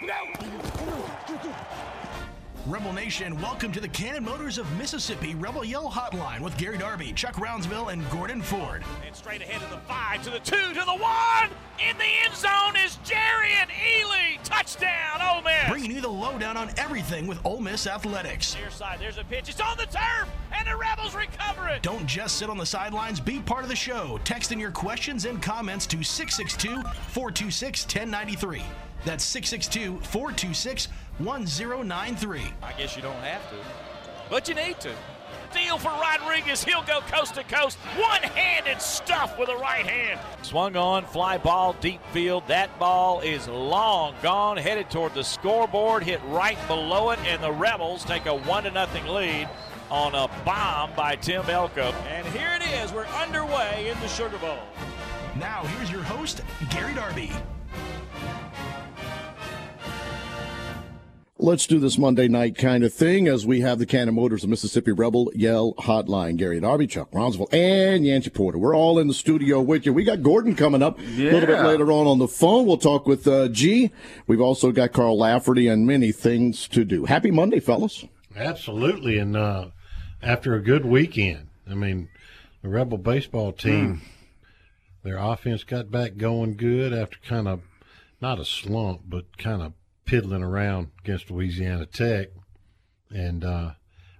No! Rebel Nation, welcome to the Cannon Motors of Mississippi Rebel Yell Hotline with Gary Darby, Chuck Roundsville, and Gordon Ford. And straight ahead to the five, to the two, to the one. In the end zone is Jerrion Ealy. Touchdown, Ole Miss. Bringing you the lowdown on everything with Ole Miss athletics. Near side, there's a pitch. It's on the turf, and the Rebels recover it. Don't just sit on the sidelines. Be part of the show. Text in your questions and comments to 662 426 1093. That's 662 426 1093. I guess you don't have to, but you need to. Deal for Rodriguez. He'll go coast to coast. One handed stuff with a right hand. Swung on, fly ball, deep field. That ball is long gone, headed toward the scoreboard, hit right below it, and the Rebels take a 1 to nothing lead on a bomb by Tim Elko. And here it is. We're underway in the Sugar Bowl. Now, here's your host, Gary Darby. Let's do this Monday night kind of thing as we have the Cannon Motors of Mississippi Rebel Yell Hotline. Gary Darby, Chuck Rounsville, and Yancey Porter. We're all in the studio with you. We got Gordon coming up yeah. a little bit later on on the phone. We'll talk with uh, G. We've also got Carl Lafferty and many things to do. Happy Monday, fellas. Absolutely. And uh, after a good weekend, I mean, the Rebel baseball team, mm. their offense got back going good after kind of not a slump, but kind of piddling around against Louisiana Tech, and uh,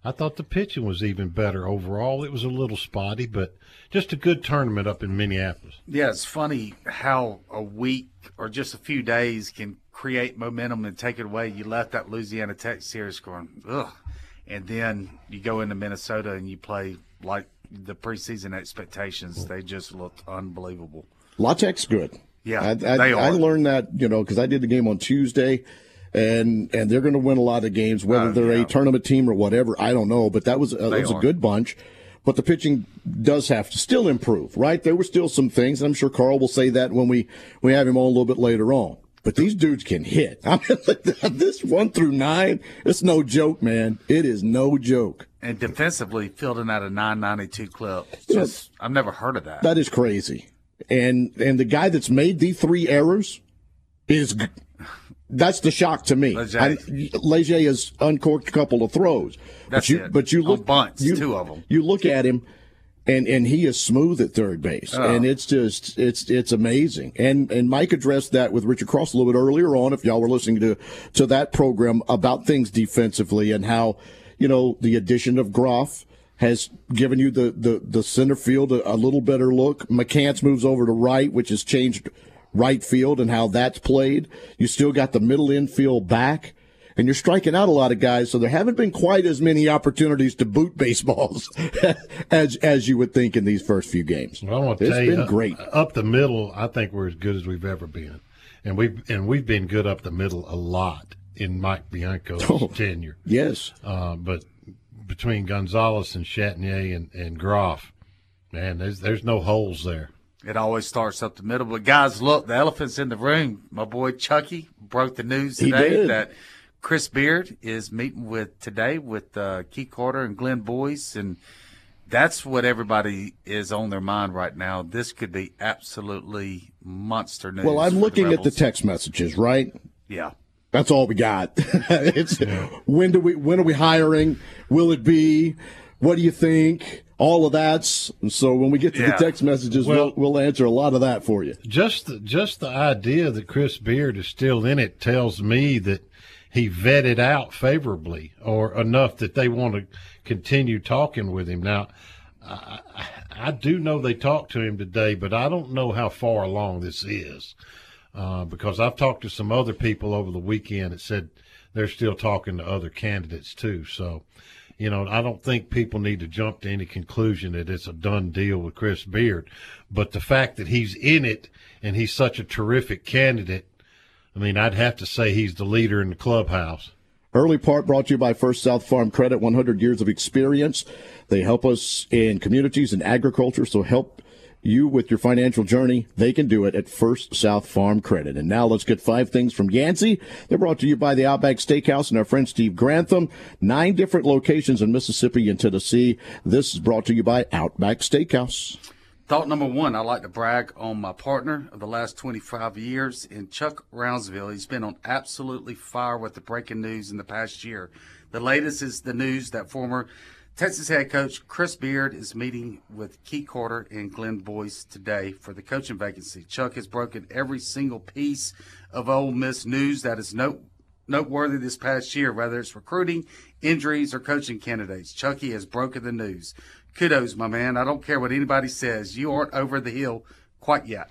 I thought the pitching was even better overall. It was a little spotty, but just a good tournament up in Minneapolis. Yeah, it's funny how a week or just a few days can create momentum and take it away. You left that Louisiana Tech series going, ugh, and then you go into Minnesota and you play like the preseason expectations. They just looked unbelievable. La Tech's good. Yeah, I, I, I learned that you know because I did the game on Tuesday, and and they're going to win a lot of games, whether uh, they're yeah. a tournament team or whatever. I don't know, but that was uh, that was a good bunch. But the pitching does have to still improve, right? There were still some things. And I'm sure Carl will say that when we we have him on a little bit later on. But these dudes can hit. I mean, this one through nine, it's no joke, man. It is no joke. And defensively, fielding at a 992 clip. Just, I've never heard of that. That is crazy and and the guy that's made the three errors is that's the shock to me. Leger, has uncorked a couple of throws, that's but you it. but you look bunts, you, two of them. You look at him, and and he is smooth at third base, oh. and it's just it's it's amazing. And and Mike addressed that with Richard Cross a little bit earlier on. If y'all were listening to to that program about things defensively and how you know the addition of Groff has given you the, the, the center field a, a, little better look. McCants moves over to right, which has changed right field and how that's played. You still got the middle infield back. And you're striking out a lot of guys, so there haven't been quite as many opportunities to boot baseballs as as you would think in these first few games. Well, I want to tell you, great up the middle. I think we're as good as we've ever been, and we've and we've been good up the middle a lot in Mike Bianco's oh, tenure. Yes, uh, but between Gonzalez and Chatagnier and, and Groff, man, there's there's no holes there. It always starts up the middle. But guys, look, the elephant's in the room. My boy Chucky broke the news today that Chris Beard is meeting with today with uh, Keith Carter and Glenn Boyce, and that's what everybody is on their mind right now. This could be absolutely monster news. Well, I'm looking at the text messages, right? Yeah. That's all we got. it's yeah. when do we when are we hiring? Will it be? What do you think? All of that. So when we get to yeah. the text messages, well, we'll, we'll answer a lot of that for you. Just the, just the idea that Chris Beard is still in it tells me that he vetted out favorably or enough that they want to continue talking with him. Now, I, I do know they talked to him today, but I don't know how far along this is. Uh, because I've talked to some other people over the weekend that said they're still talking to other candidates too. So, you know, I don't think people need to jump to any conclusion that it's a done deal with Chris Beard. But the fact that he's in it and he's such a terrific candidate, I mean, I'd have to say he's the leader in the clubhouse. Early part brought to you by First South Farm Credit, 100 years of experience. They help us in communities and agriculture, so help you with your financial journey, they can do it at First South Farm Credit. And now let's get five things from Yancey. They're brought to you by the Outback Steakhouse and our friend Steve Grantham. Nine different locations in Mississippi and Tennessee. This is brought to you by Outback Steakhouse. Thought number one, I like to brag on my partner of the last 25 years in Chuck Roundsville. He's been on absolutely fire with the breaking news in the past year. The latest is the news that former Texas head coach Chris Beard is meeting with Keith Carter and Glenn Boyce today for the coaching vacancy. Chuck has broken every single piece of Ole Miss news that is note, noteworthy this past year, whether it's recruiting, injuries, or coaching candidates. Chucky has broken the news kudos, my man. I don't care what anybody says. You aren't over the hill quite yet.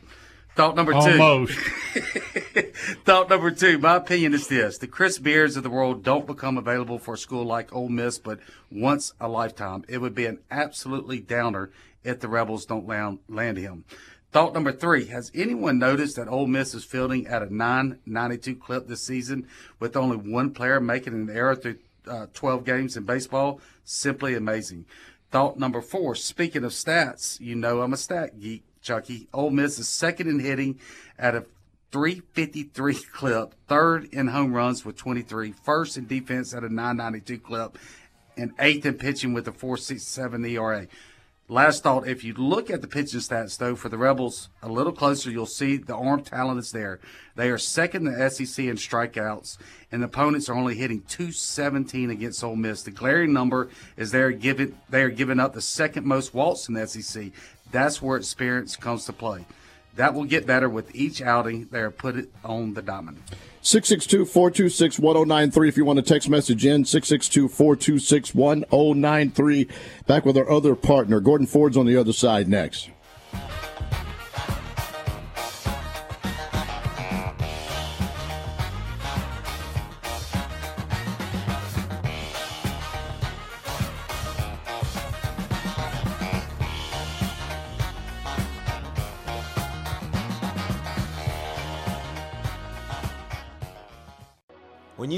Thought number two. Almost. Thought number two. My opinion is this: the Chris Beards of the world don't become available for a school like Ole Miss, but once a lifetime. It would be an absolutely downer if the Rebels don't land, land him. Thought number three: Has anyone noticed that Ole Miss is fielding at a 992 clip this season, with only one player making an error through uh, 12 games in baseball? Simply amazing. Thought number four. Speaking of stats, you know I'm a stat geek, Chucky. Ole Miss is second in hitting at a 353 clip, third in home runs with 23, first in defense at a 992 clip, and eighth in pitching with a 467 ERA. Last thought, if you look at the pitching stats, though, for the Rebels a little closer, you'll see the arm talent is there. They are second in the SEC in strikeouts, and the opponents are only hitting 217 against Ole Miss. The glaring number is they're giving, they are giving up the second most walks in the SEC. That's where experience comes to play. That will get better with each outing. They are put it on the diamond. 662 426 1093 if you want to text message in. 662 426 1093. Back with our other partner. Gordon Ford's on the other side next.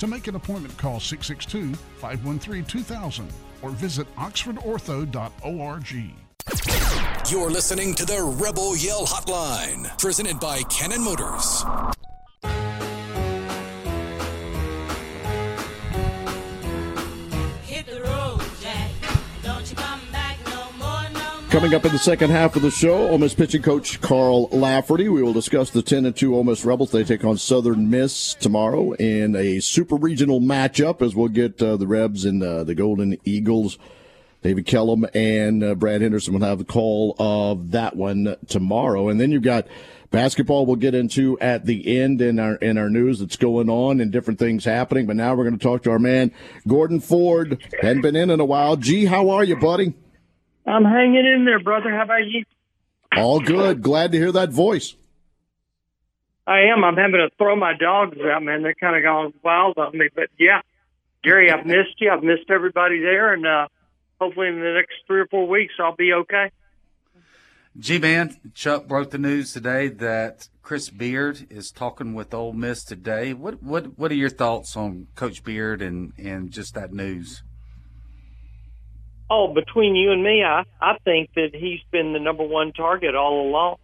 To make an appointment, call 662 513 2000 or visit oxfordortho.org. You're listening to the Rebel Yell Hotline, presented by Cannon Motors. Coming up in the second half of the show, Ole Miss pitching coach Carl Lafferty. We will discuss the 10 and 2 Ole Miss Rebels. They take on Southern Miss tomorrow in a super regional matchup as we'll get uh, the Rebs and uh, the Golden Eagles. David Kellum and uh, Brad Henderson will have the call of that one tomorrow. And then you've got basketball we'll get into at the end in our in our news that's going on and different things happening. But now we're going to talk to our man Gordon Ford. Hadn't been in in a while. Gee, how are you, buddy? I'm hanging in there, brother. How about you? All good. Glad to hear that voice. I am. I'm having to throw my dogs out, man. They're kind of gone wild on me. But yeah, Gary, I've missed you. I've missed everybody there, and uh, hopefully in the next three or four weeks I'll be okay. G man, Chuck broke the news today that Chris Beard is talking with Ole Miss today. What what what are your thoughts on Coach Beard and and just that news? Oh, between you and me, I I think that he's been the number one target all along.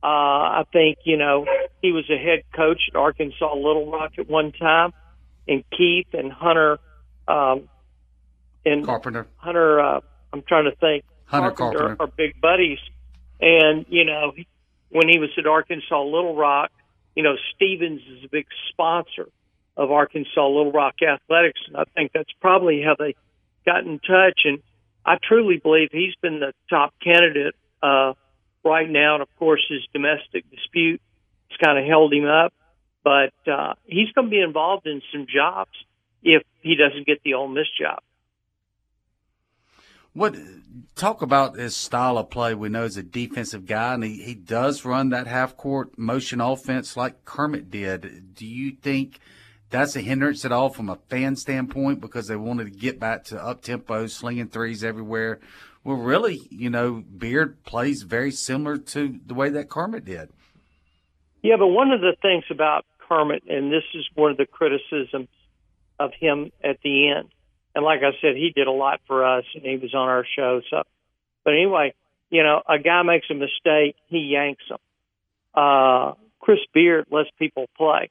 Uh, I think you know he was a head coach at Arkansas Little Rock at one time, and Keith and Hunter, um, and Carpenter. Hunter, uh, I'm trying to think. Hunter Carpenter, Carpenter are big buddies, and you know when he was at Arkansas Little Rock, you know Stevens is a big sponsor of Arkansas Little Rock athletics, and I think that's probably how they got in touch and I truly believe he's been the top candidate uh, right now. And of course, his domestic dispute has kind of held him up. But uh, he's going to be involved in some jobs if he doesn't get the Ole Miss job. What talk about his style of play? We know he's a defensive guy, and he, he does run that half court motion offense like Kermit did. Do you think that's a hindrance at all from a fan standpoint because they wanted to get back to up tempo, slinging threes everywhere. Well, really, you know, Beard plays very similar to the way that Kermit did. Yeah, but one of the things about Kermit, and this is one of the criticisms of him at the end, and like I said, he did a lot for us, and he was on our show. So, but anyway, you know, a guy makes a mistake, he yanks him. Uh, Chris Beard lets people play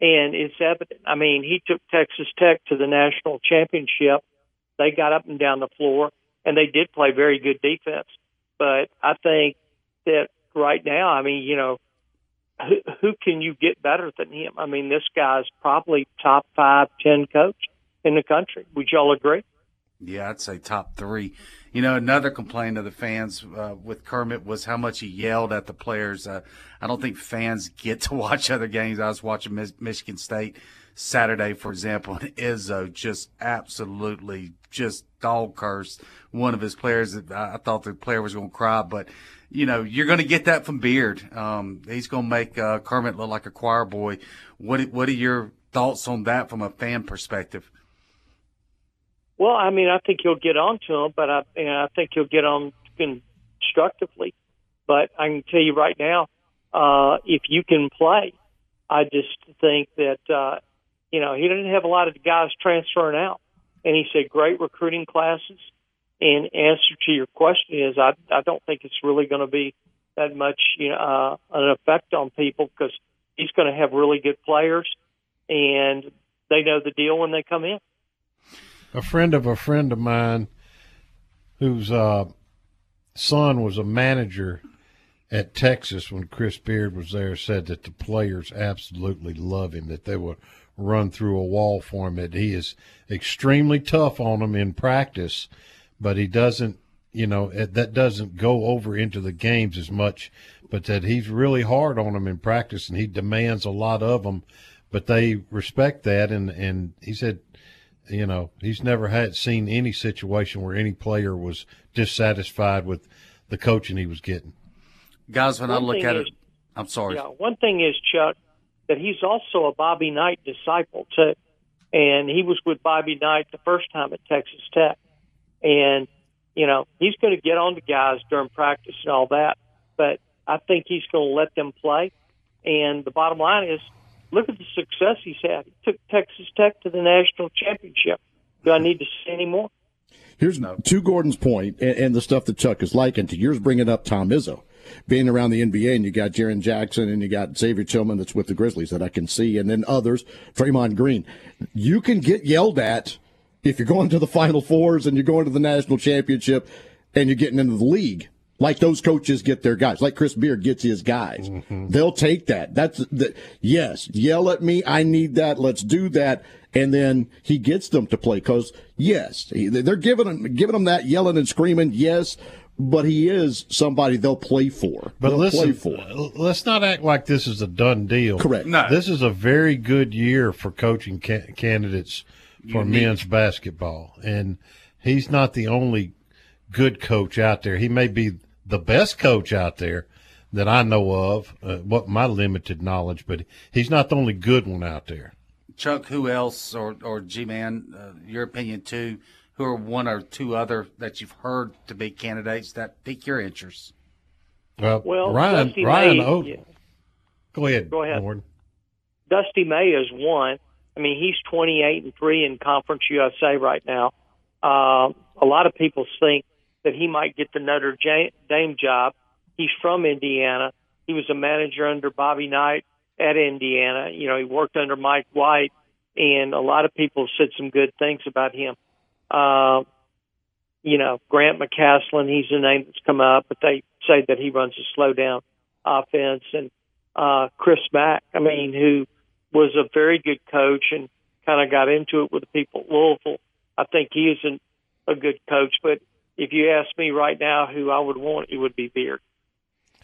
and it's evident. I mean, he took Texas Tech to the national championship. They got up and down the floor, and they did play very good defense. But I think that right now, I mean, you know, who, who can you get better than him? I mean, this guy's probably top five, ten coach in the country. Would y'all agree? Yeah, I'd say top three. You know, another complaint of the fans uh, with Kermit was how much he yelled at the players. Uh, I don't think fans get to watch other games. I was watching Michigan State Saturday, for example, and Izzo just absolutely just dog cursed one of his players. I thought the player was going to cry, but you know, you're going to get that from Beard. Um, he's going to make uh, Kermit look like a choir boy. What What are your thoughts on that from a fan perspective? Well, I mean, I think he'll get on to him, but I, and I think he'll get on constructively. But I can tell you right now, uh, if you can play, I just think that, uh, you know, he didn't have a lot of guys transferring out. And he said great recruiting classes. And answer to your question is, I, I don't think it's really going to be that much, you know, uh, an effect on people because he's going to have really good players and they know the deal when they come in a friend of a friend of mine whose uh, son was a manager at Texas when Chris Beard was there said that the players absolutely love him, that they would run through a wall for him, that he is extremely tough on them in practice, but he doesn't, you know, that doesn't go over into the games as much, but that he's really hard on them in practice and he demands a lot of them, but they respect that. And, and he said you know, he's never had seen any situation where any player was dissatisfied with the coaching he was getting. Guys, when one I look at is, it, I'm sorry. Yeah, one thing is Chuck that he's also a Bobby Knight disciple too, and he was with Bobby Knight the first time at Texas Tech, and you know he's going to get on the guys during practice and all that, but I think he's going to let them play. And the bottom line is look at the success he's had. He took Texas Tech to the national championship. Do I need to say any more? Here's no. to Gordon's point and, and, the stuff that Chuck is like, and to yours bringing up Tom Izzo. Being around the NBA, and you got Jaren Jackson, and you got Xavier Tillman that's with the Grizzlies that I can see, and then others, Draymond Green. You can get yelled at if you're going to the Final Fours and you're going to the national championship and you're getting into the league like those coaches get their guys, like Chris Beard gets his guys. Mm-hmm. They'll take that. That's the, yes, yell at me. I need that. Let's do that. And then he gets them to play because yes, they're giving him, giving him that yelling and screaming. Yes. But he is somebody they'll play for. But they'll listen, for. let's not act like this is a done deal. Correct. No. This is a very good year for coaching ca- candidates for Unique. men's basketball. And he's not the only good coach out there. He may be the best coach out there that I know of, uh, what my limited knowledge, but he's not the only good one out there. Chuck, who else, or or G Man, uh, your opinion too? Who are one or two other that you've heard to be candidates that pique your interest? Well, well Ryan, Dusty Ryan, May, yeah. go ahead, go ahead. Lord. Dusty May is one. I mean, he's twenty eight and three in Conference USA right now. Uh, a lot of people think that he might get the Notre Dame job. He's from Indiana. He was a manager under Bobby Knight at Indiana. You know, he worked under Mike White, and a lot of people said some good things about him. Uh, you know, Grant McCasland, he's a name that's come up, but they say that he runs a slow down offense. And uh, Chris Mack, I mean, who was a very good coach and kind of got into it with the people at Louisville. I think he isn't a good coach, but if you ask me right now who I would want, it would be Beard.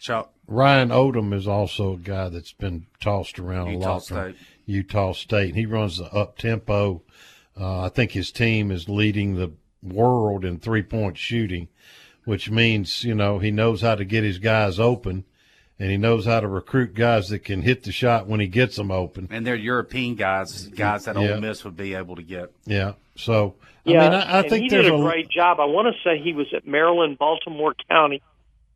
So Ryan Odom is also a guy that's been tossed around Utah a lot State. from Utah State. He runs the up tempo. Uh, I think his team is leading the world in three point shooting, which means you know he knows how to get his guys open, and he knows how to recruit guys that can hit the shot when he gets them open. And they're European guys, guys that yeah. Ole Miss would be able to get. Yeah. So yeah, I mean, I, I think he did a, a great job. I want to say he was at Maryland, Baltimore County,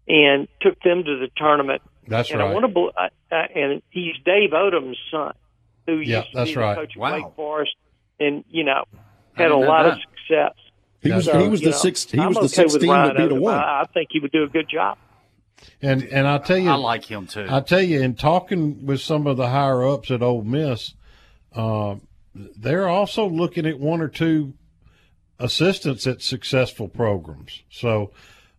and took them to the tournament. That's and right. I want to, and he's Dave Odom's son, who yeah, used to be right. the coach of wow. Wake Forest, and you know had a lot that. of success. He was so, he was the know, sixth. He I'm was the okay sixteen to beat a one. I, I think he would do a good job. And and I'll tell you, I like him too. I tell you, in talking with some of the higher ups at Ole Miss, uh, they're also looking at one or two assistants at successful programs. So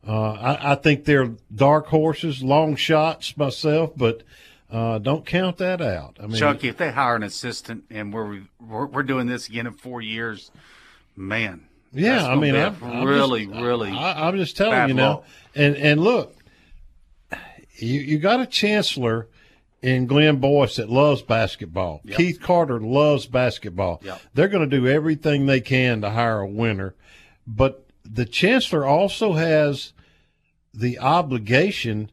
uh, I, I, think they're dark horses, long shots myself, but uh, don't count that out. I mean, Chucky, if they hire an assistant and we're we're, we're doing this again in four years, man. Yeah, I mean, I'm, really, I'm just, really. I, am just telling you now. And and look, you you got a chancellor in Glenn Boyce that loves basketball. Yep. Keith Carter loves basketball. Yep. They're going to do everything they can to hire a winner, but the chancellor also has the obligation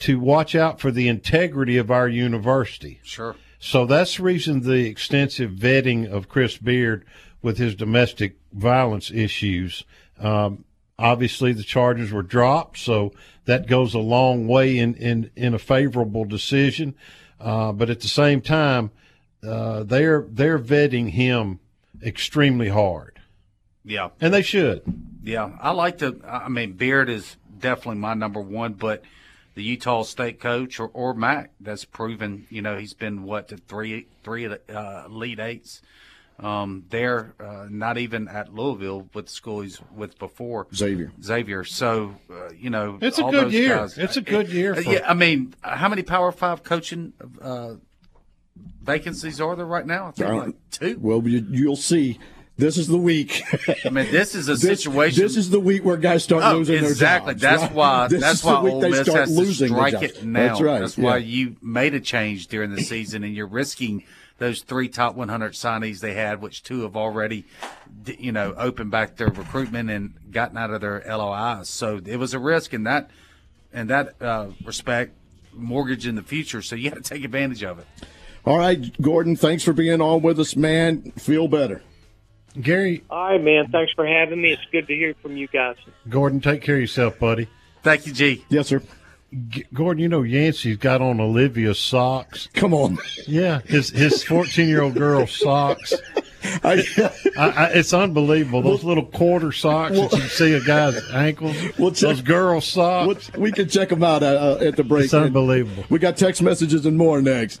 to watch out for the integrity of our university. Sure. So that's the reason the extensive vetting of Chris Beard with his domestic violence issues. Um, obviously, the charges were dropped, so that goes a long way in, in, in a favorable decision. Uh, but at the same time, uh, they're they're vetting him extremely hard. Yeah, and they should. Yeah, I like to. I mean, Beard is definitely my number one, but the Utah State coach or, or Mack that's proven. You know, he's been what the three three uh, Elite Eights um, there, uh, not even at Louisville with the school he's with before Xavier. Xavier. So uh, you know, it's a good year. Guys, it's a good year. For... Yeah, I mean, how many Power Five coaching uh, vacancies are there right now? I think like two. Well, you, you'll see. This is the week. I mean, this is a this, situation. This is the week where guys start oh, losing exactly. their jobs. Exactly. That's right? why. This that's why Ole Miss has to strike it now. That's right. That's yeah. why you made a change during the season, and you're risking those three top 100 signees they had, which two have already, you know, opened back their recruitment and gotten out of their LOIs. So it was a risk in that, in that uh, respect, mortgage in the future. So you got to take advantage of it. All right, Gordon. Thanks for being on with us, man. Feel better. Gary. All right, man. Thanks for having me. It's good to hear from you guys. Gordon, take care of yourself, buddy. Thank you, G. Yes, sir. G- Gordon, you know Yancey's got on Olivia's socks. Come on. Yeah, his his fourteen year old girl socks. I, I, it's unbelievable. Those little quarter socks well, that you see a guy's ankles. We'll check, those girl socks. We'll, we can check them out uh, at the break. It's unbelievable. We got text messages and more next.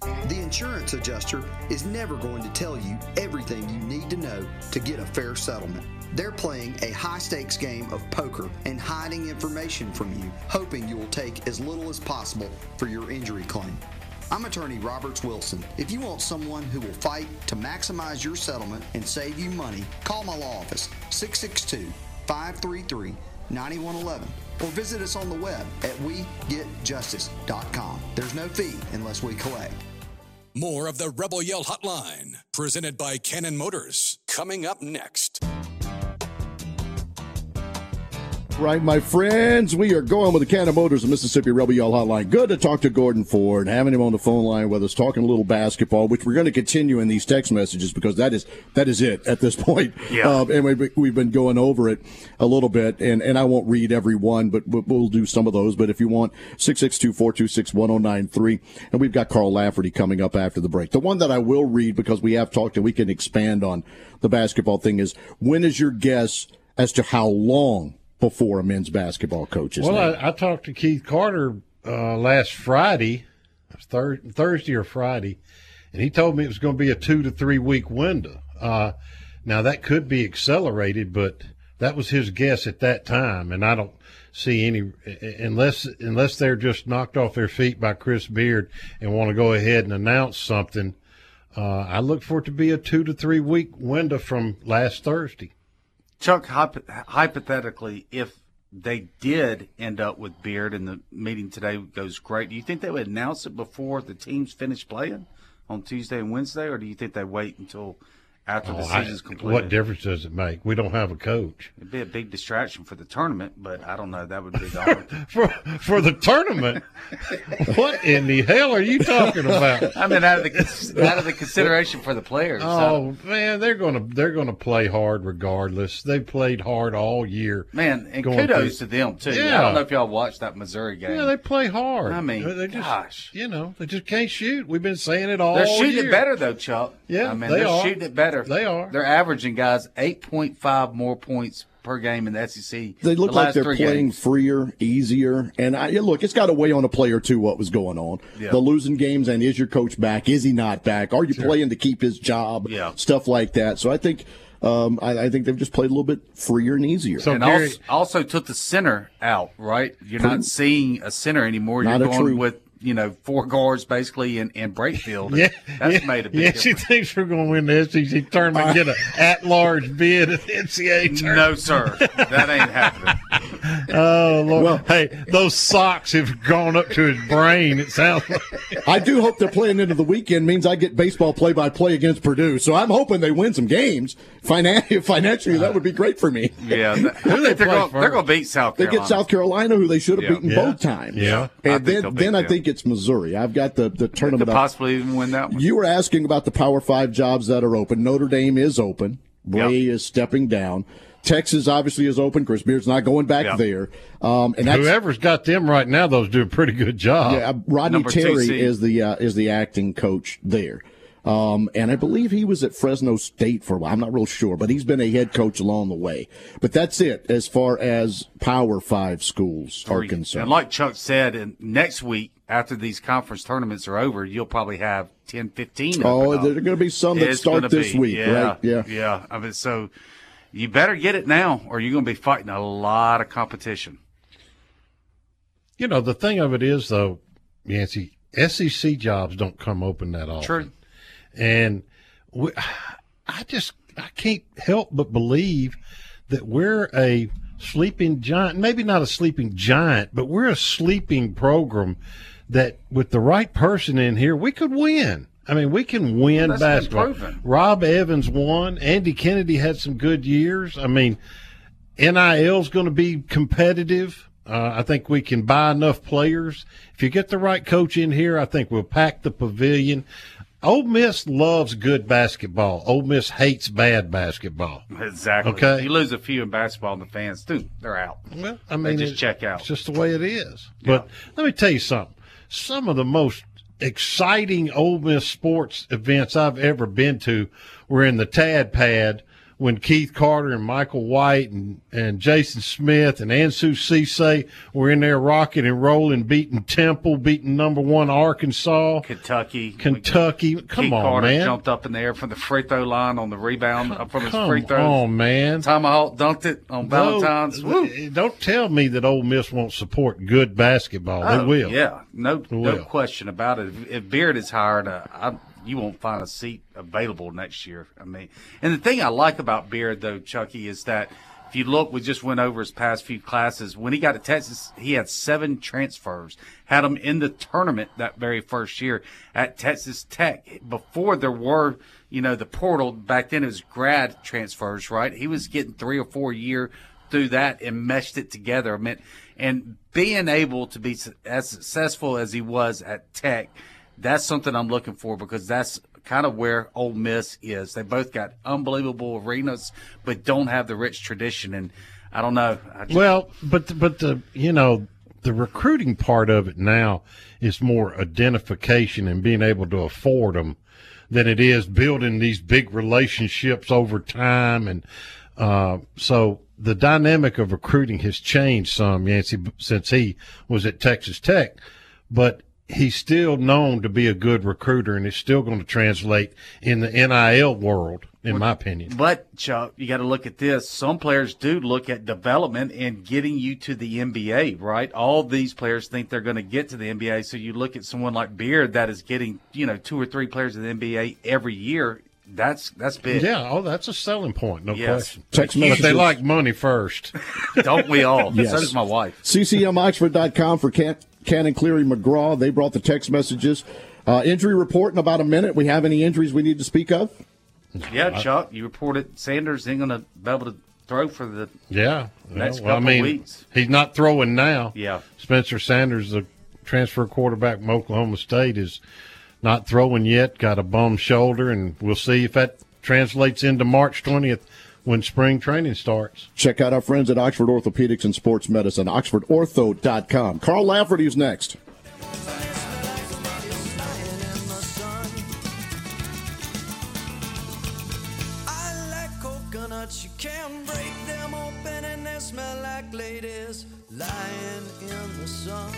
The insurance adjuster is never going to tell you everything you need to know to get a fair settlement. They're playing a high stakes game of poker and hiding information from you, hoping you will take as little as possible for your injury claim. I'm attorney Roberts Wilson. If you want someone who will fight to maximize your settlement and save you money, call my law office 662 533 9111 or visit us on the web at wegetjustice.com. There's no fee unless we collect. More of the Rebel Yell Hotline, presented by Cannon Motors, coming up next. Right, my friends, we are going with the Cannon Motors of Mississippi Rebel Yell Hotline. Good to talk to Gordon Ford, having him on the phone line with us, talking a little basketball, which we're going to continue in these text messages because that is that is it at this point. Yeah. Uh, and we've, we've been going over it a little bit, and, and I won't read every one, but we'll do some of those. But if you want, 662-426-1093. And we've got Carl Lafferty coming up after the break. The one that I will read because we have talked and we can expand on the basketball thing is when is your guess as to how long before a men's basketball coach is well. I, I, talked to Keith Carter uh, last Friday, thir- Thursday or Friday, and he told me it was going to be a two to three week window. Uh, now that could be accelerated, but that was his guess at that time, and I don't see any unless unless they're just knocked off their feet by Chris Beard and want to go ahead and announce something. Uh, I look for it to be a two to three week window from last Thursday. Chuck, hypothetically, if they did end up with Beard and the meeting today goes great, do you think they would announce it before the teams finish playing on Tuesday and Wednesday, or do you think they wait until after oh, the Oh, season's I- completed? What difference does it make? We don't have a coach. It'd be a big distraction for the tournament, but I don't know. That would be the for for the tournament. what in the hell are you talking about? I mean, out of the out of the consideration for the players. Oh man, they're gonna they're gonna play hard regardless. They played hard all year. Man, and kudos through- to them too. Yeah. I don't know if y'all watched that Missouri game. Yeah, they play hard. I mean, they just, gosh. you know, they just can't shoot. We've been saying it all. They're shooting year. it better though, Chuck. Yeah, I mean they are. shooting it better. They are. They're averaging guys eight point five more points per per game in the SEC. They look the like they're playing games. freer, easier, and I, look, it's got to weigh on a player too. What was going on? Yeah. The losing games, and is your coach back? Is he not back? Are you Sure. playing to keep his job? Yeah. stuff like that. So I think. Um, I, I think they've just played a little bit freer and easier. and also, also took the center out, right? You're not seeing a center anymore. Not You're a going true- with you know four guards basically in, in Brakefield. Yeah, that's yeah, made a big yeah. difference. She thinks we're going to win the SEC tournament, and get an at-large bid at the NCAA tournament. No, sir, that ain't happening. Oh Lord! Well, hey, those socks have gone up to his brain. It sounds like. I do hope they're playing into the weekend means I get baseball play by play against Purdue. So I'm hoping they win some games. Finan- financially, that would be great for me. Yeah, that, Who they they're going first? they're going to beat South Carolina. They get South Carolina, who they should have Yeah. beaten Yeah. both times. Yeah. And think they'll then then I think it's Missouri. I've got the the tournament. up. possibly even win that one. You were asking about the Power Five jobs that are open. Notre Dame is open. Brey is stepping down. Texas obviously is open. Chris Beard's not going back Yeah. there. Um, and that's, Whoever's got them right now, those do a pretty good job. yeah, Rodney Terry is the uh, is the acting coach there. Um, and I believe he was at Fresno State for a while. I'm not real sure, but he's been a head coach along the way. But that's it as far as Power Five schools are concerned. And like Chuck said, and next week after these conference tournaments are over, you'll probably have 10, 15. Oh, open up. there are going to be some that It's start this be. week, yeah, right? Yeah. yeah. I mean, so you better get it now, or you're going to be fighting a lot of competition. You know, the thing of it is, though, Yancey, SEC jobs don't come open that often. True. And we, I just, I can't help but believe that we're a sleeping giant, maybe not a sleeping giant, but we're a sleeping program that with the right person in here, we could win. I mean, we can win That's basketball. Rob Evans won. Andy Kennedy had some good years. I mean, NIL is going to be competitive. Uh, I think we can buy enough players. If you get the right coach in here, I think we'll pack the pavilion. Ole Miss loves good basketball. Ole Miss hates bad basketball. Exactly. Okay. You lose a few in basketball, and the fans, too. they're out. Well, I mean, they just it- check out. It's just the way it is. But let me tell you something. Some of the most exciting Ole Miss sports events I've ever been to were in the Tad Pad when Keith Carter and Michael White and, and Jason Smith and Ansu Sesay were in there rocking and rolling, beating Temple, beating number one Arkansas, Kentucky, Kentucky. Come Keith on, Carter man. jumped up in the air from the free throw line on the rebound uh, from his Come free throws. on, man. Tomahawk dunked it on Valentine's. Woo. Don't tell me that Ole Miss won't support good basketball. Oh, they will. Yeah, no, They no question about it. If, if Beard is hired, uh, I, you won't find a seat available next year. I mean, and the thing I like about Beard though, Chucky, is that if you look, we just went over his past few classes. When he got to Texas, he had seven transfers. Had them in the tournament that very first year at Texas Tech. Before there were, you know, the portal back then it was grad transfers, right? He was getting three or four year through that and meshed it together. I mean, and being able to be as successful as he was at Tech, that's something I'm looking for because that's kind of where Ole Miss is. They both got unbelievable arenas, but don't have the rich tradition. And I don't know. I just, Well, but but the you know the recruiting part of it now is more identification and being able to afford them than it is building these big relationships over time and uh, so the dynamic of recruiting has changed some Yancey since he was at Texas Tech but he's still known to be a good recruiter and it's still going to translate in the NIL world in my opinion But Chuck, you got to look at this. Some players do look at development and getting you to the NBA, right? All these players think they're going to get to the NBA. So you look at someone like Beard that is getting, you know, two or three players in the NBA every year. That's that's big. Yeah, oh, that's a selling point, no Yes. question. Text but they like money first. Don't we all? Yes. So does my wife. CCMOxford.com for Can- Cannon Cleary McGraw. They brought the text messages. Uh, injury report in about a minute. We have any injuries we need to speak of? Yeah, Chuck, you reported Sanders ain't going to be able to throw for the Yeah. Next well, couple of mean, weeks. he's not throwing now. Yeah. Spencer Sanders, the transfer quarterback from Oklahoma State, is not throwing yet. Got a bum shoulder, and we'll see if that translates into March 20th when spring training starts. Check out our friends at Oxford Orthopedics and Sports Medicine, oxfordortho.com. Carl Lafferty's next. I like coconuts, you can break them open black ladies lying in the sun.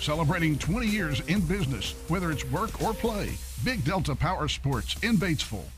Celebrating 20 years in business, whether it's work or play. Big Delta Power Sports in Batesville.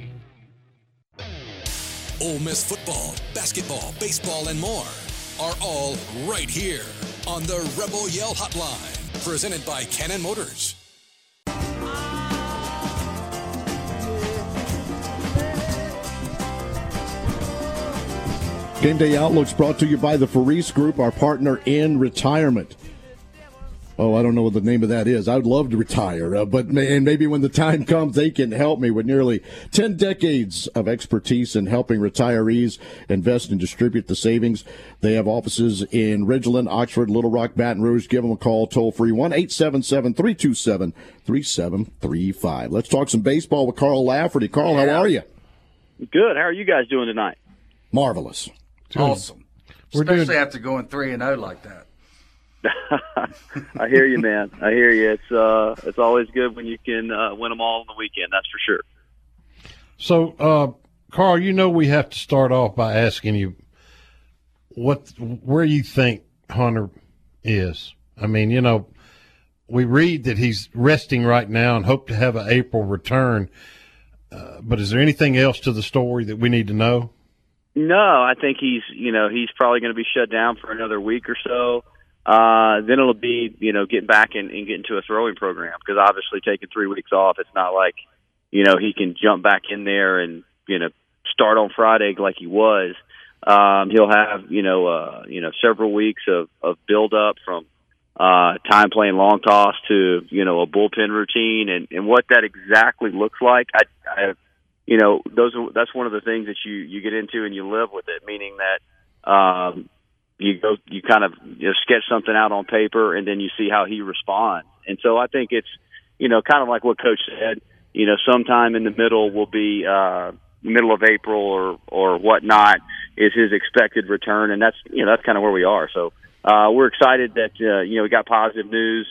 Ole Miss football, basketball, baseball, and more are all right here on the Rebel Yell Hotline, presented by Cannon Motors. Game Day Outlook's brought to you by the Faris Group, our partner in retirement. Oh, I don't know what the name of that is. I'd love to retire, uh, but and maybe when the time comes, they can help me with nearly 10 decades of expertise in helping retirees invest and distribute the savings. They have offices in Ridgeland, Oxford, Little Rock, Baton Rouge. Give them a call toll free 1 877 327 3735. Let's talk some baseball with Carl Lafferty. Carl, how are you? Good. How are you guys doing tonight? Marvelous. Awesome. We're Especially doing- after going 3 and 0 like that. I hear you, man. I hear you. It's uh, it's always good when you can uh, win them all on the weekend. That's for sure. So, uh, Carl, you know we have to start off by asking you what where you think Hunter is. I mean, you know, we read that he's resting right now and hope to have an April return. Uh, but is there anything else to the story that we need to know? No, I think he's you know he's probably going to be shut down for another week or so. Uh, then it'll be you know getting back and, and getting to a throwing program because obviously taking three weeks off, it's not like you know he can jump back in there and you know start on Friday like he was. Um, he'll have you know uh, you know several weeks of of build up from uh, time playing long toss to you know a bullpen routine and and what that exactly looks like. I, I you know those that's one of the things that you you get into and you live with it, meaning that um, you go, you kind of you know, sketch something out on paper, and then you see how he responds. And so I think it's, you know, kind of like what Coach said. You know, sometime in the middle will be uh, middle of April or or whatnot is his expected return, and that's you know that's kind of where we are. So uh, we're excited that uh, you know we got positive news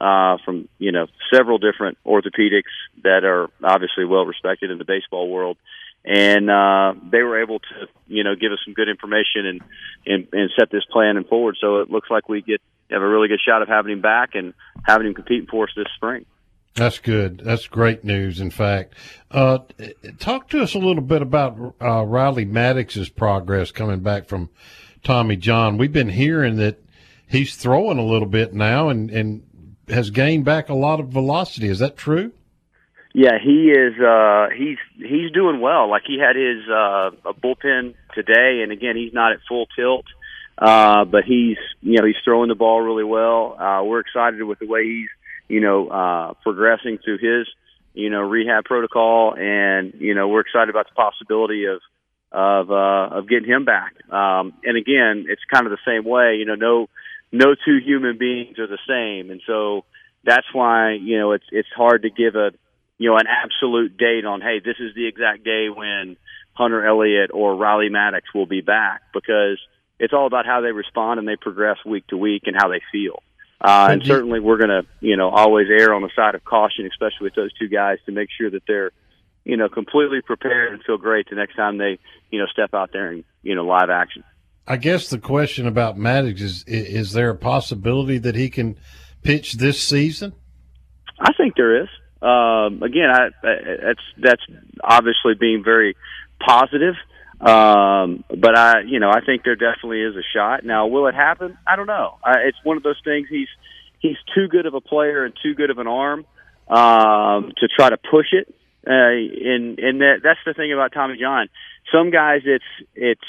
uh, from you know several different orthopedics that are obviously well respected in the baseball world, and uh, they were able to you know give us some good information and and, and set this plan and forward. So it looks like we get have a really good shot of having him back and having him competing for us this spring. That's good. That's great news. In fact, uh, talk to us a little bit about uh, Riley Maddox's progress coming back from Tommy John. We've been hearing that he's throwing a little bit now and, and has gained back a lot of velocity. Is that true? Yeah, he is. Uh, he's he's doing well. Like he had his uh, a bullpen today, and again, he's not at full tilt, uh, but he's you know he's throwing the ball really well. Uh, we're excited with the way he's you know uh, progressing through his you know rehab protocol, and you know we're excited about the possibility of of uh, of getting him back. Um, and again, it's kind of the same way. You know, no no two human beings are the same, and so that's why you know it's it's hard to give a you know an absolute date on hey this is the exact day when Hunter Elliott or Riley Maddox will be back because it's all about how they respond and they progress week to week and how they feel. Uh, and certainly we're going to, you know, always err on the side of caution, especially with those two guys, to make sure that they're, you know, completely prepared and feel great the next time they, you know, step out there and, you know, live action. I guess the question about Maddox is: Is there a possibility that he can pitch this season? I think there is. Um, again, I, I, that's that's obviously being very positive. Um, but I, you know, I think there definitely is a shot. Now, will it happen? I don't know. I, it's one of those things. He's he's too good of a player and too good of an arm um, to try to push it. Uh, and and that, that's the thing about Tommy John. Some guys, it's it's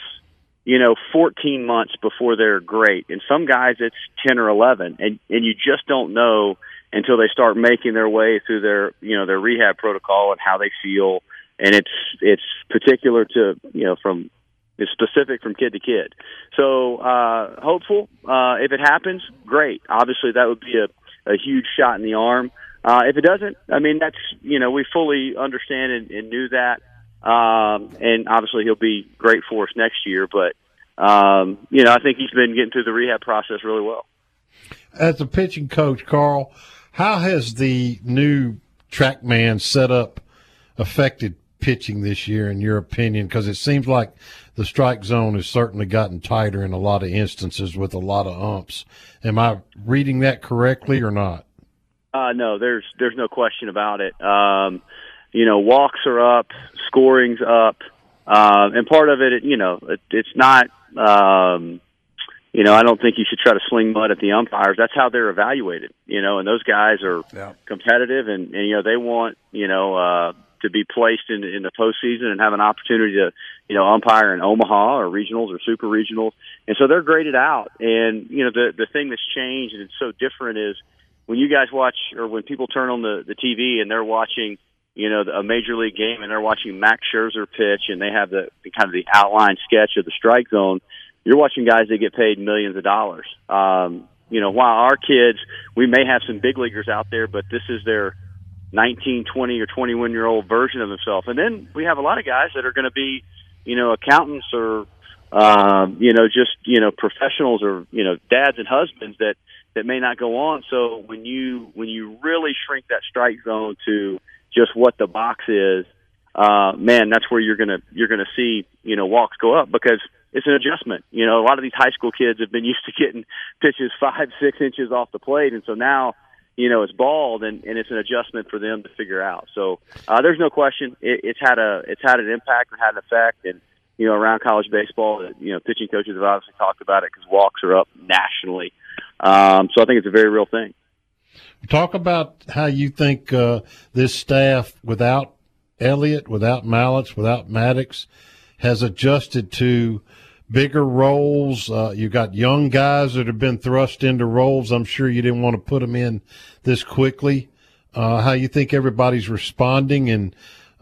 you know 14 months before they're great, and some guys it's 10 or 11, and and you just don't know until they start making their way through their you know their rehab protocol and how they feel and it's it's particular to you know from it's specific from kid to kid. So uh, hopeful uh, if it happens, great. Obviously, that would be a, a huge shot in the arm. Uh, if it doesn't, I mean that's you know we fully understand and, and knew that, um, and obviously he'll be great for us next year. But um, you know I think he's been getting through the rehab process really well. As a pitching coach, Carl, how has the new TrackMan setup affected pitching this year, in your opinion? Because it seems like the strike zone has certainly gotten tighter in a lot of instances with a lot of umps. Am I reading that correctly or not? Uh, no, there's there's no question about it. Um, you know, walks are up, scoring's up, uh, and part of it, you know, it, it's not. Um, you know, I don't think you should try to sling mud at the umpires. That's how they're evaluated. You know, and those guys are yeah. competitive, and, and you know they want you know uh, to be placed in in the postseason and have an opportunity to you know umpire in Omaha or regionals or super regionals, and so they're graded out. And you know the the thing that's changed and it's so different is when you guys watch or when people turn on the the TV and they're watching you know a major league game and they're watching Max Scherzer pitch and they have the, the kind of the outline sketch of the strike zone. You're watching guys that get paid millions of dollars. Um, you know, while our kids, we may have some big leaguers out there, but this is their 19, 20, or 21 year old version of himself. And then we have a lot of guys that are going to be, you know, accountants or, um, you know, just you know, professionals or you know, dads and husbands that that may not go on. So when you when you really shrink that strike zone to just what the box is, uh, man, that's where you're gonna you're gonna see you know walks go up because it's an adjustment. You know, a lot of these high school kids have been used to getting pitches five six inches off the plate, and so now you know, it's bald and, and it's an adjustment for them to figure out. So uh, there's no question it, it's had a it's had an impact and had an effect. And you know, around college baseball, you know, pitching coaches have obviously talked about it because walks are up nationally. Um, so I think it's a very real thing. Talk about how you think uh, this staff, without Elliott, without Mallitz, without Maddox, has adjusted to bigger roles. Uh, you got young guys that have been thrust into roles. I'm sure you didn't want to put them in this quickly. Uh, how you think everybody's responding and,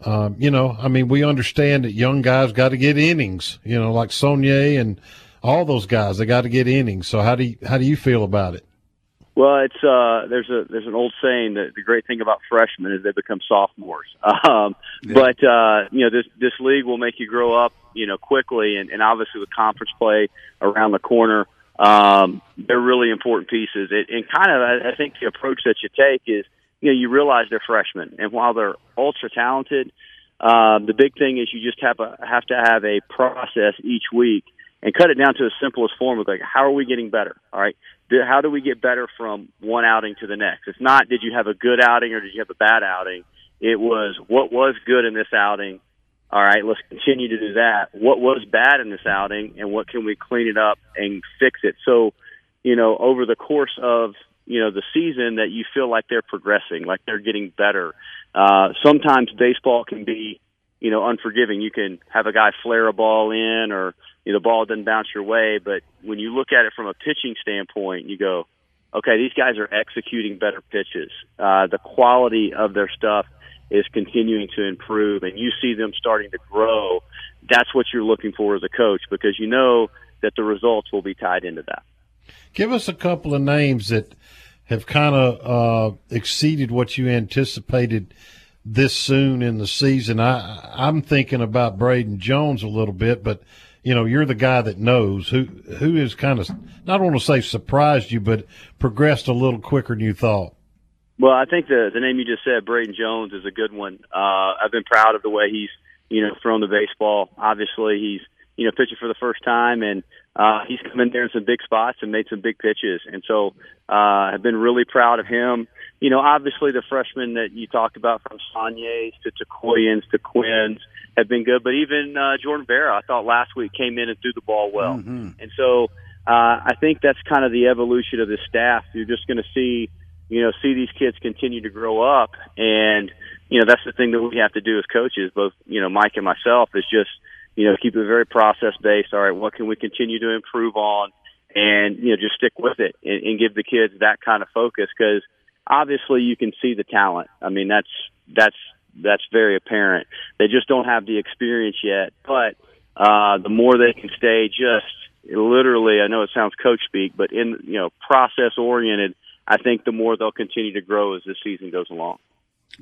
um, you know, I mean, we understand that young guys got to get innings, you know, like Saunier and all those guys. They got to get innings. So how do you, how do you feel about it? Well, it's uh, there's a there's an old saying that the great thing about freshmen is they become sophomores. Um, yeah. But uh, you know this this league will make you grow up, you know, quickly, and, and obviously with conference play around the corner, um, they're really important pieces. It, and kind of, I, I think the approach that you take is, you know, you realize they're freshmen, and while they're ultra talented, um, the big thing is you just have a have to have a process each week and cut it down to the simplest form of like how are we getting better all right how do we get better from one outing to the next? It's not did you have a good outing or did you have a bad outing? It was what was good in this outing? All right let's continue to do that. What was bad in this outing and what can we clean it up and fix it? So you know over the course of you know the season that you feel like they're progressing like they're getting better uh sometimes baseball can be you know unforgiving. You can have a guy flare a ball in or the ball doesn't bounce your way. But when you look at it from a pitching standpoint, you go, okay, these guys are executing better pitches. Uh, the quality of their stuff is continuing to improve, and you see them starting to grow. That's what you're looking for as a coach because you know that the results will be tied into that. Give us a couple of names that have kind of uh, exceeded what you anticipated this soon in the season. I, I'm thinking about Braden Jones a little bit, but you know, you're the guy that knows who who is kind of not want to say surprised you, but progressed a little quicker than you thought. Well, I think the the name you just said, Braden Jones, is a good one. Uh, I've been proud of the way he's you know thrown the baseball. Obviously, he's you know pitching for the first time, and uh, he's come in there in some big spots and made some big pitches. And so uh, I've been really proud of him. You know, obviously the freshmen that you talked about from Sauniers to Tekoyans to Quinns have been good. But even uh, Jordan Vera, I thought last week came in and threw the ball well. Mm-hmm. And so uh, I think that's kind of the evolution of the staff. You're just going to see, you know, see these kids continue to grow up, and you know that's the thing that we have to do as coaches, both you know Mike and myself, is just you know keep it very process based. All right, what can we continue to improve on, and you know just stick with it and, and give the kids that kind of focus because obviously you can see the talent. I mean that's that's that's very apparent. They just don't have the experience yet. But uh, the more they can stay just literally, I know it sounds coach speak, but in you know process oriented, I think the more they'll continue to grow as the season goes along.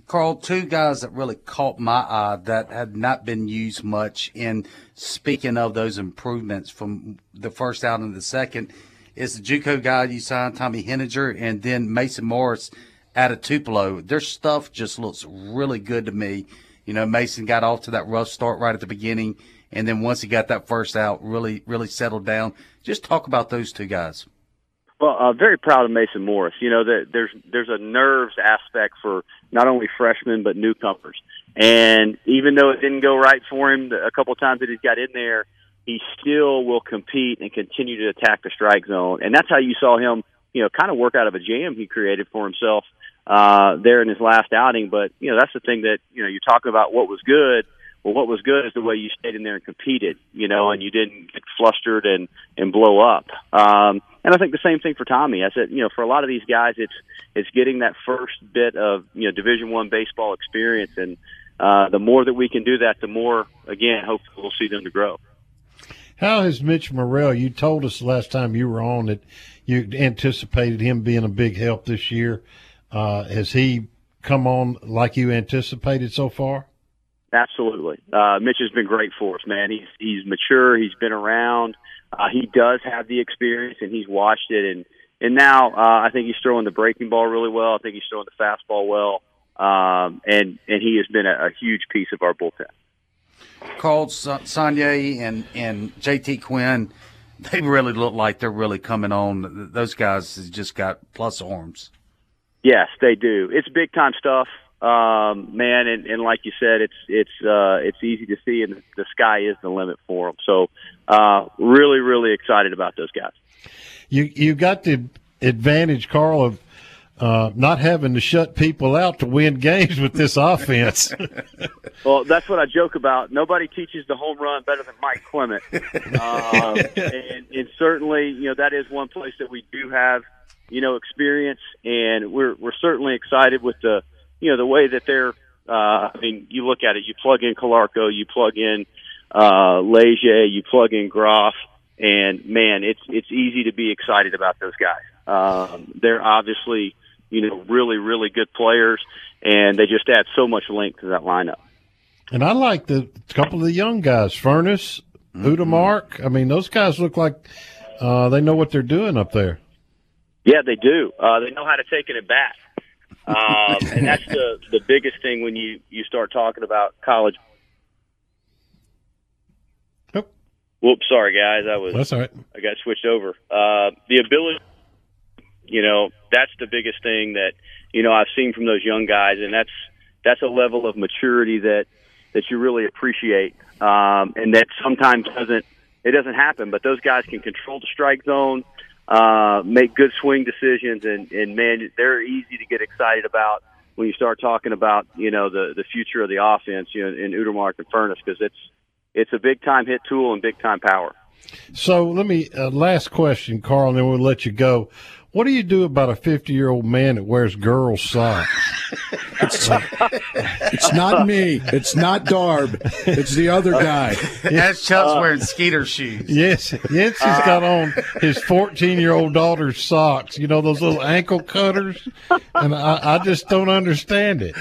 Carl, two guys that really caught my eye that had not been used much in speaking of those improvements from the first out and the second is the JUCO guy you signed, Tommy Henninger, and then Mason Morris out of Tupelo. Their stuff just looks really good to me. You know, Mason got off to that rough start right at the beginning, and then once he got that first out, really, really settled down. Just talk about those two guys. Well, uh, very proud of Mason Morris. You know that there's there's a nerves aspect for not only freshmen but newcomers. And even though it didn't go right for him a couple of times that he's got in there, he still will compete and continue to attack the strike zone. And that's how you saw him, you know, kind of work out of a jam he created for himself uh, there in his last outing. But you know, that's the thing that you know you talk about what was good. Well, what was good is the way you stayed in there and competed, you know, and you didn't get flustered and and blow up. Um, and I think the same thing for Tommy. I said, you know, for a lot of these guys, it's it's getting that first bit of you know Division One baseball experience, and uh, the more that we can do that, the more again, hopefully, we'll see them to grow. How has Mitch Murrell? You told us last time you were on that you anticipated him being a big help this year. Uh, has he come on like you anticipated so far? Absolutely. Uh, Mitch has been great for us, man. He's he's mature. He's been around. Uh, he does have the experience, and he's watched it. And and now uh, I think he's throwing the breaking ball really well. I think he's throwing the fastball well. Um, and and he has been a, a huge piece of our bullpen. Carl Saunier and and JT Quinn, they really look like they're really coming on. Those guys just got plus arms. Yes, they do. It's big time stuff, um, man. And, and like you said, it's it's uh, it's easy to see, and the sky is the limit for them. So, uh, really, really excited about those guys. You you got the advantage, Carl, of uh, not having to shut people out to win games with this offense. well, that's what I joke about. Nobody teaches the home run better than Mike Clement, um, and, and certainly, you know, that is one place that we do have you know, experience, and we're we're certainly excited with the you know the way that they're. Uh, I mean, you look at it. You plug in Calarco, you plug in uh, Leger, you plug in Groff, And man, it's it's easy to be excited about those guys. Um, they're obviously you know really really good players, and they just add so much length to that lineup. And I like the couple of the young guys, Furniss, mm-hmm. Utermark. I mean, those guys look like uh, they know what they're doing up there. Yeah, they do. Uh, they know how to take it at bat. Um, and that's the the biggest thing when you you start talking about college. Oh. Whoops, sorry guys, I was that's all right. I got switched over. Uh, the ability, you know, that's the biggest thing that you know I've seen from those young guys, and that's that's a level of maturity that that you really appreciate, um, and that sometimes doesn't it doesn't happen. But those guys can control the strike zone uh, make good swing decisions, and, and man, they're easy to get excited about when you start talking about you know the the future of the offense, you know, in Utermark and Furniss because it's it's a big time hit tool and big time power. So let me uh, last question, Carl, and then we'll let you go. What do you do about a 50 year old man that wears girls' socks? it's, it's, not me. It's not Darb. It's the other guy. That's Chuck's uh, wearing Skeeter shoes. Yes. Yes, he's uh, got on his 14 year old daughter's socks. You know, those little ankle cutters? And I, I just don't understand it.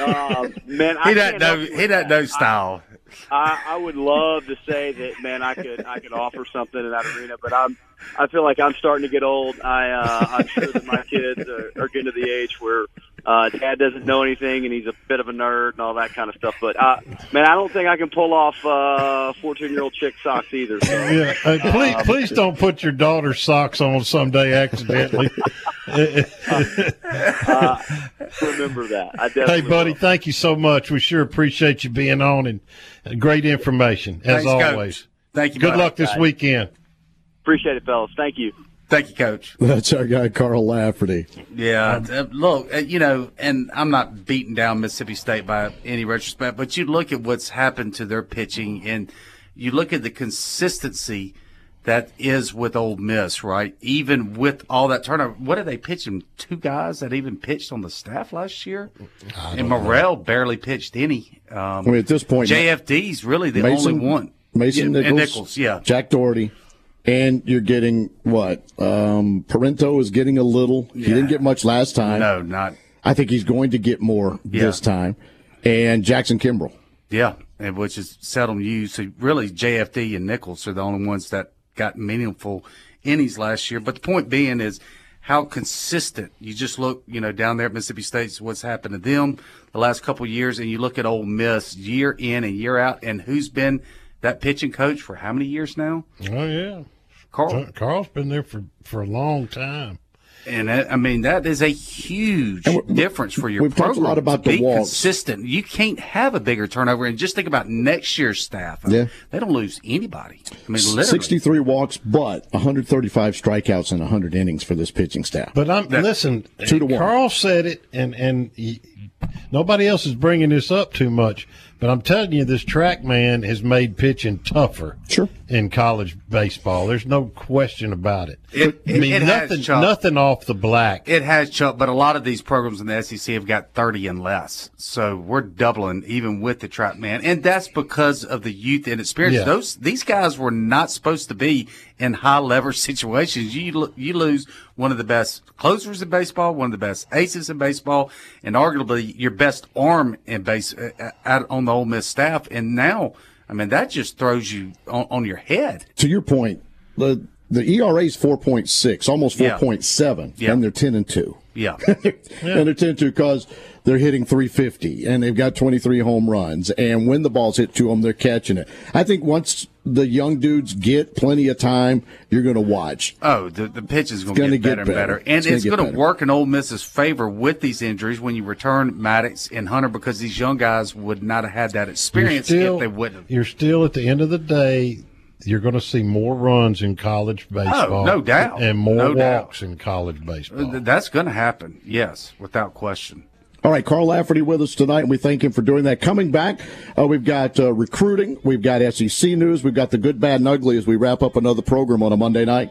Uh, man, he doesn't know, he doesn't know style. I, I I would love to say that, man, I could I could offer something in that arena, but I'm I feel like I'm starting to get old. I uh, I'm sure that my kids are, are getting to the age where uh, dad doesn't know anything and he's a bit of a nerd and all that kind of stuff. But uh, man, I don't think I can pull off uh, 14 year old chick socks either. So. Yeah, uh, please um, please don't put your daughter's socks on someday accidentally. uh, remember that. I hey, buddy, will. thank you so much. We sure appreciate you being on and great information as Thanks, always. Coach. Thank you. Good buddy. luck this guys. weekend. Appreciate it, fellas. Thank you. Thank you, Coach. That's our guy, Carl Lafferty. Yeah, uh, look, uh, you know, and I'm not beating down Mississippi State by any retrospect, but you look at what's happened to their pitching, and you look at the consistency that is with Ole Miss, right? Even with all that turnover, what are they pitching? Two guys that even pitched on the staff last year, and Morrell know. barely pitched any. Um, I mean, at this point, JFD's really the Mason, only one. Mason yeah, Nichols, Nichols, yeah, Jack Dougherty. And you're getting what? Um, Parenteau is getting a little. Yeah. He didn't get much last time. No, not. I think he's going to get more yeah. this time. And Jackson Kimbrell. Yeah, and which is seldom used. So really, JFD and Nichols are the only ones that got meaningful innings last year. But the point being is how consistent. You just look, you know, down there at Mississippi State, what's happened to them the last couple years, and you look at Ole Miss year in and year out, and who's been that pitching coach for how many years now? Oh yeah, Carl. Carl's been there for for a long time. And that, I mean that is a huge difference for your we've program. Talked a lot about to the be walks. consistent. You can't have a bigger turnover. And just think about next year's staff. I yeah, they don't lose anybody. I mean, literally. sixty-three walks, but one hundred thirty-five strikeouts and hundred innings for this pitching staff. But I'm that, listen. Two to one. Carl said it, and and he, nobody else is bringing this up too much. But I'm telling you, this TrackMan has made pitching tougher. Sure. In college baseball, there's no question about it. It, I mean, it nothing, nothing off the black. It has, Chuck, but a lot of these programs in the SEC have got 30 and less. So we're doubling even with the TrackMan. and that's because of the youth and experience. Yeah. Those these guys were not supposed to be in high leverage situations. You you lose one of the best closers in baseball, one of the best aces in baseball, and arguably your best arm in base uh, uh on the Ole Miss staff. And now, I mean, that just throws you on, on your head. To your point, the the ERA is four point six, almost 4.7, yeah. yeah. and they're ten and two. Yeah, yeah. and they're ten and two because they're hitting 350 and they've got 23 home runs. And when the ball's hit to them, they're catching it. I think once the young dudes get plenty of time, you're going to watch. Oh, the, the pitch is going to get, better, and better. And it's, it's going to work in Ole Miss's favor with these injuries when you return Maddox and Hunter because these young guys would not have had that experience still, if they wouldn't. You're still at the end of the day, you're going to see more runs in college baseball. Oh, no doubt. And more no walks doubt. in college baseball. That's going to happen, yes, without question. All right, Carl Lafferty with us tonight, and we thank him for doing that. Coming back, uh, we've got uh, recruiting, we've got SEC news, we've got the good, bad, and ugly as we wrap up another program on a Monday night.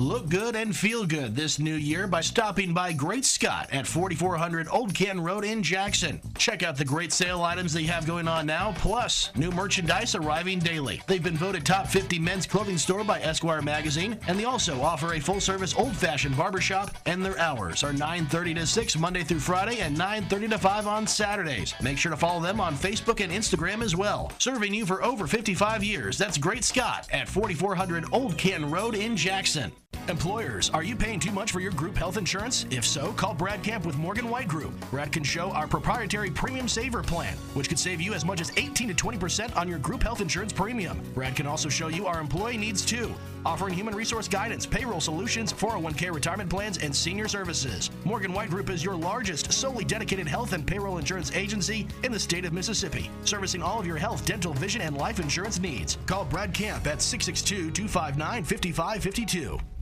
Look good and feel good this new year by stopping by Great Scott at 4400 Old Canton Road in Jackson. Check out the great sale items they have going on now, plus new merchandise arriving daily. They've been voted top 50 men's clothing store by Esquire magazine, and they also offer a full-service old-fashioned barbershop, and their hours are 9:30 to 6 Monday through Friday and 9:30 to 5 on Saturdays. Make sure to follow them on Facebook and Instagram as well. Serving you for over 55 years. That's Great Scott at 4400 Old Canton Road in Jackson. Employers, are you paying too much for your group health insurance? If so, call Brad Camp with Morgan White Group. Brad can show our proprietary Premium Saver plan, which could save you as much as 18 to 20% on your group health insurance premium. Brad can also show you our employee needs too, offering human resource guidance, payroll solutions, 401k retirement plans, and senior services. Morgan White Group is your largest, solely dedicated health and payroll insurance agency in the state of Mississippi, servicing all of your health, dental, vision, and life insurance needs. Call Brad Camp at 662 259 5552.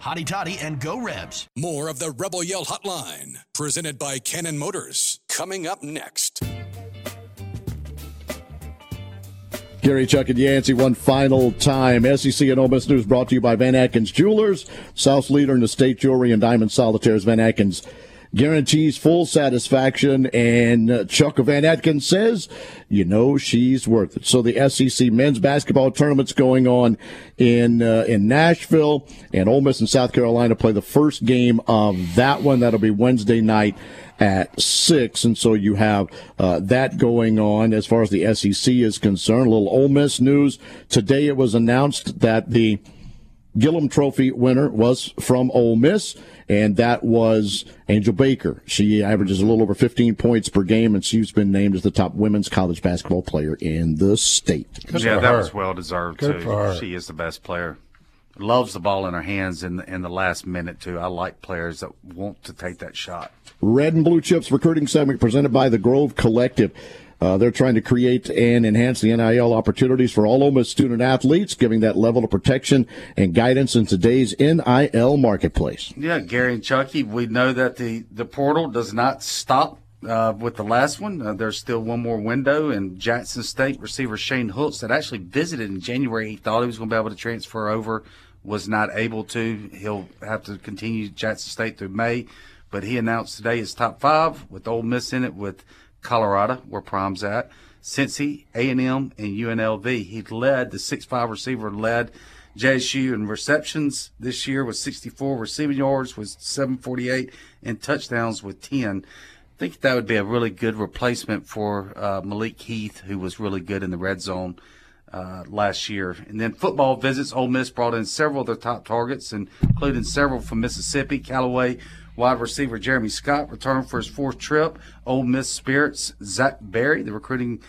Hotty toddy and go Rebs. More of the Rebel Yell Hotline, presented by Cannon Motors, coming up next. Gary, Chuck, and Yancey, one final time. SEC and Ole Miss News brought to you by Van Atkins Jewelers, South leader in the state jewelry and diamond solitaires. Van Atkins guarantees full satisfaction. And uh, Chuck Van Atkins says, you know, she's worth it. So the SEC men's basketball tournament's going on in uh, in Nashville, and Ole Miss and South Carolina play the first game of that one. That'll be Wednesday night at six, and so you have uh, that going on as far as the SEC is concerned. A little Ole Miss news today. It was announced that the Gillom Trophy winner was from Ole Miss and that was Angel Baker. She averages a little over 15 points per game, and she's been named as the top women's college basketball player in the state. Good yeah, that her. was well deserved Good too. She is the best player. Loves the ball in her hands in the, in the last minute too. I like players that want to take that shot. Red and Blue Chips recruiting segment presented by the Grove Collective. Uh, they're trying to create and enhance the NIL opportunities for all Ole Miss student athletes, giving that level of protection and guidance in today's NIL marketplace. Yeah, Gary and Chucky, we know that the, the portal does not stop uh, with the last one. Uh, there's still one more window, and Jackson State receiver Shane Hooks that actually visited in January. He thought he was going to be able to transfer over, was not able to. He'll have to continue Jackson State through May, but he announced today his top five with Ole Miss in it, with Colorado, where Prime's at, Cincy, A&M, and UNLV. He led the six-five receiver led JSU in receptions this year with 64 receiving yards with 748 and touchdowns with 10. I think that would be a really good replacement for uh, Malik Heath, who was really good in the red zone uh, last year. And then football visits, Ole Miss brought in several of their top targets, including several from Mississippi. Callaway wide receiver Jeremy Scott returned for his fourth trip. Ole Miss Spirits Zach Berry, the recruiting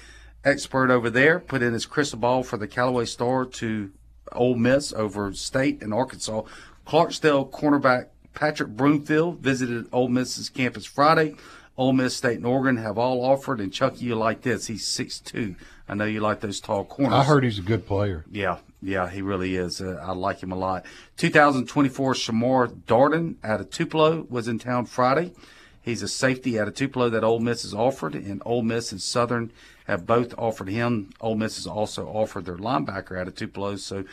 expert over there, put in his crystal ball for the Callaway Star to Ole Miss over State and Arkansas. Clarksdale cornerback Patrick Broomfield visited Ole Miss's campus Friday. Ole Miss State and Oregon have all offered, and Chucky, you like this. He's six two. I know you like those tall corners. I heard he's a good player. Yeah, yeah, he really is. Uh, I like him a lot. 2024 Shamar Darden out of Tupelo was in town Friday. He's a safety out of Tupelo that Ole Miss has offered, and Ole Miss and Southern have both offered him. Ole Miss has also offered their linebacker out of Tupelo. So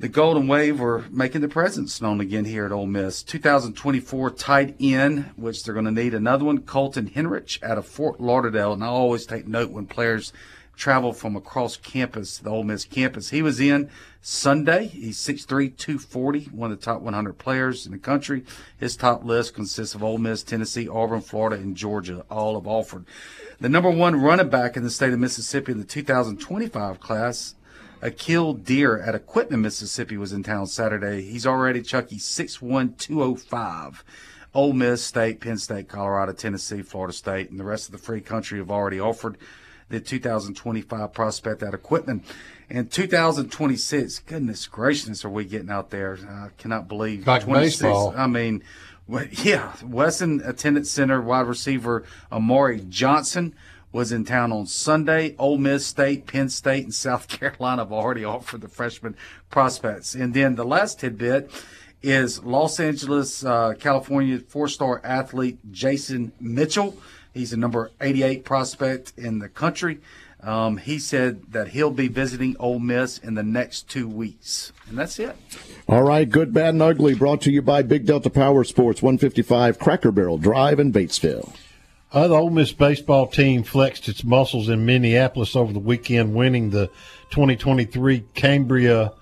the Golden Wave are making their presence known again here at Ole Miss. 2024 tight end, which they're going to need another one, Colton Henrich out of Fort Lauderdale. And I always take note when players travel from across campus, the Ole Miss campus. He was in Sunday. He's 6'3", 240, one of the top 100 players in the country. His top list consists of Ole Miss, Tennessee, Auburn, Florida, and Georgia, all of offered. The number one running back in the state of Mississippi in the 2025 class, Akil Deer at Equipment, Mississippi, was in town Saturday. He's already Chucky 6'1", 205. Ole Miss State, Penn State, Colorado, Tennessee, Florida State, and the rest of the free country have already offered the 2025 prospect at Equipment. And 2026, goodness gracious, are we getting out there? I cannot believe. Like baseball. I mean, yeah, Wesson Attendance Center wide receiver Amari Johnson was in town on Sunday. Ole Miss State, Penn State, and South Carolina have already offered the freshman prospects. And then the last tidbit is Los Angeles, uh, California four-star athlete Jason Mitchell. He's the number 88 prospect in the country. Um, he said that he'll be visiting Ole Miss in the next two weeks. And that's it. All right, good, bad, and ugly. Brought to you by Big Delta Power Sports, 155 Cracker Barrel Drive in Batesville. Uh, the Ole Miss baseball team flexed its muscles in Minneapolis over the weekend, winning the 2023 Cambria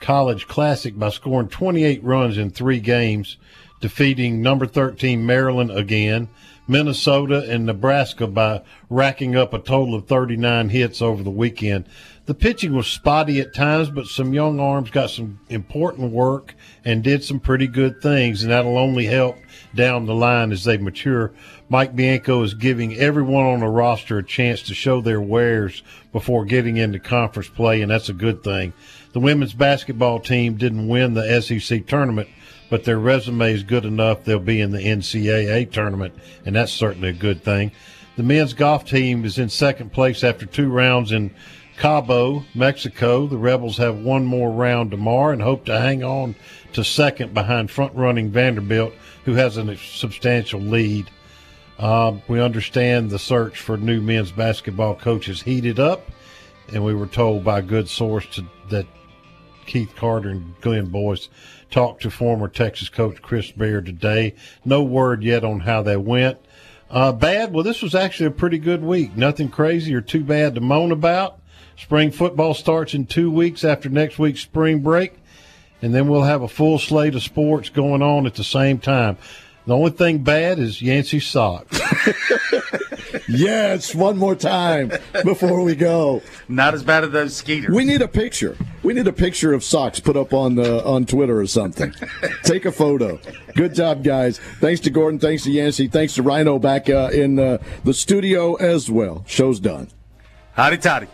College Classic by scoring 28 runs in three games, defeating number 13 Maryland again Minnesota and Nebraska by racking up a total of 39 hits over the weekend. The pitching was spotty at times, but some young arms got some important work and did some pretty good things, and that'll only help down the line as they mature. Mike Bianco is giving everyone on the roster a chance to show their wares before getting into conference play, and that's a good thing. The women's basketball team didn't win the SEC tournament, but their resume is good enough they'll be in the NCAA tournament, and that's certainly a good thing. The men's golf team is in second place after two rounds in Cabo, Mexico. The Rebels have one more round tomorrow and hope to hang on to second behind front running Vanderbilt, who has a substantial lead. Um, we understand the search for new men's basketball coaches heated up, and we were told by a good source to, that Keith Carter and Glenn Boyce talked to former Texas coach Chris Beard today. No word yet on how they went. Uh, bad? Well, this was actually a pretty good week. Nothing crazy or too bad to moan about. Spring football starts in two weeks after next week's spring break, and then we'll have a full slate of sports going on at the same time. The only thing bad is Yancey socks. yes, one more time before we go. Not as bad as those skeeters. We need a picture. We need a picture of socks put up on the on Twitter or something. Take a photo. Good job, guys. Thanks to Gordon. Thanks to Yancey. Thanks to Rhino back uh, in uh, the studio as well. Show's done. Howdy toddy.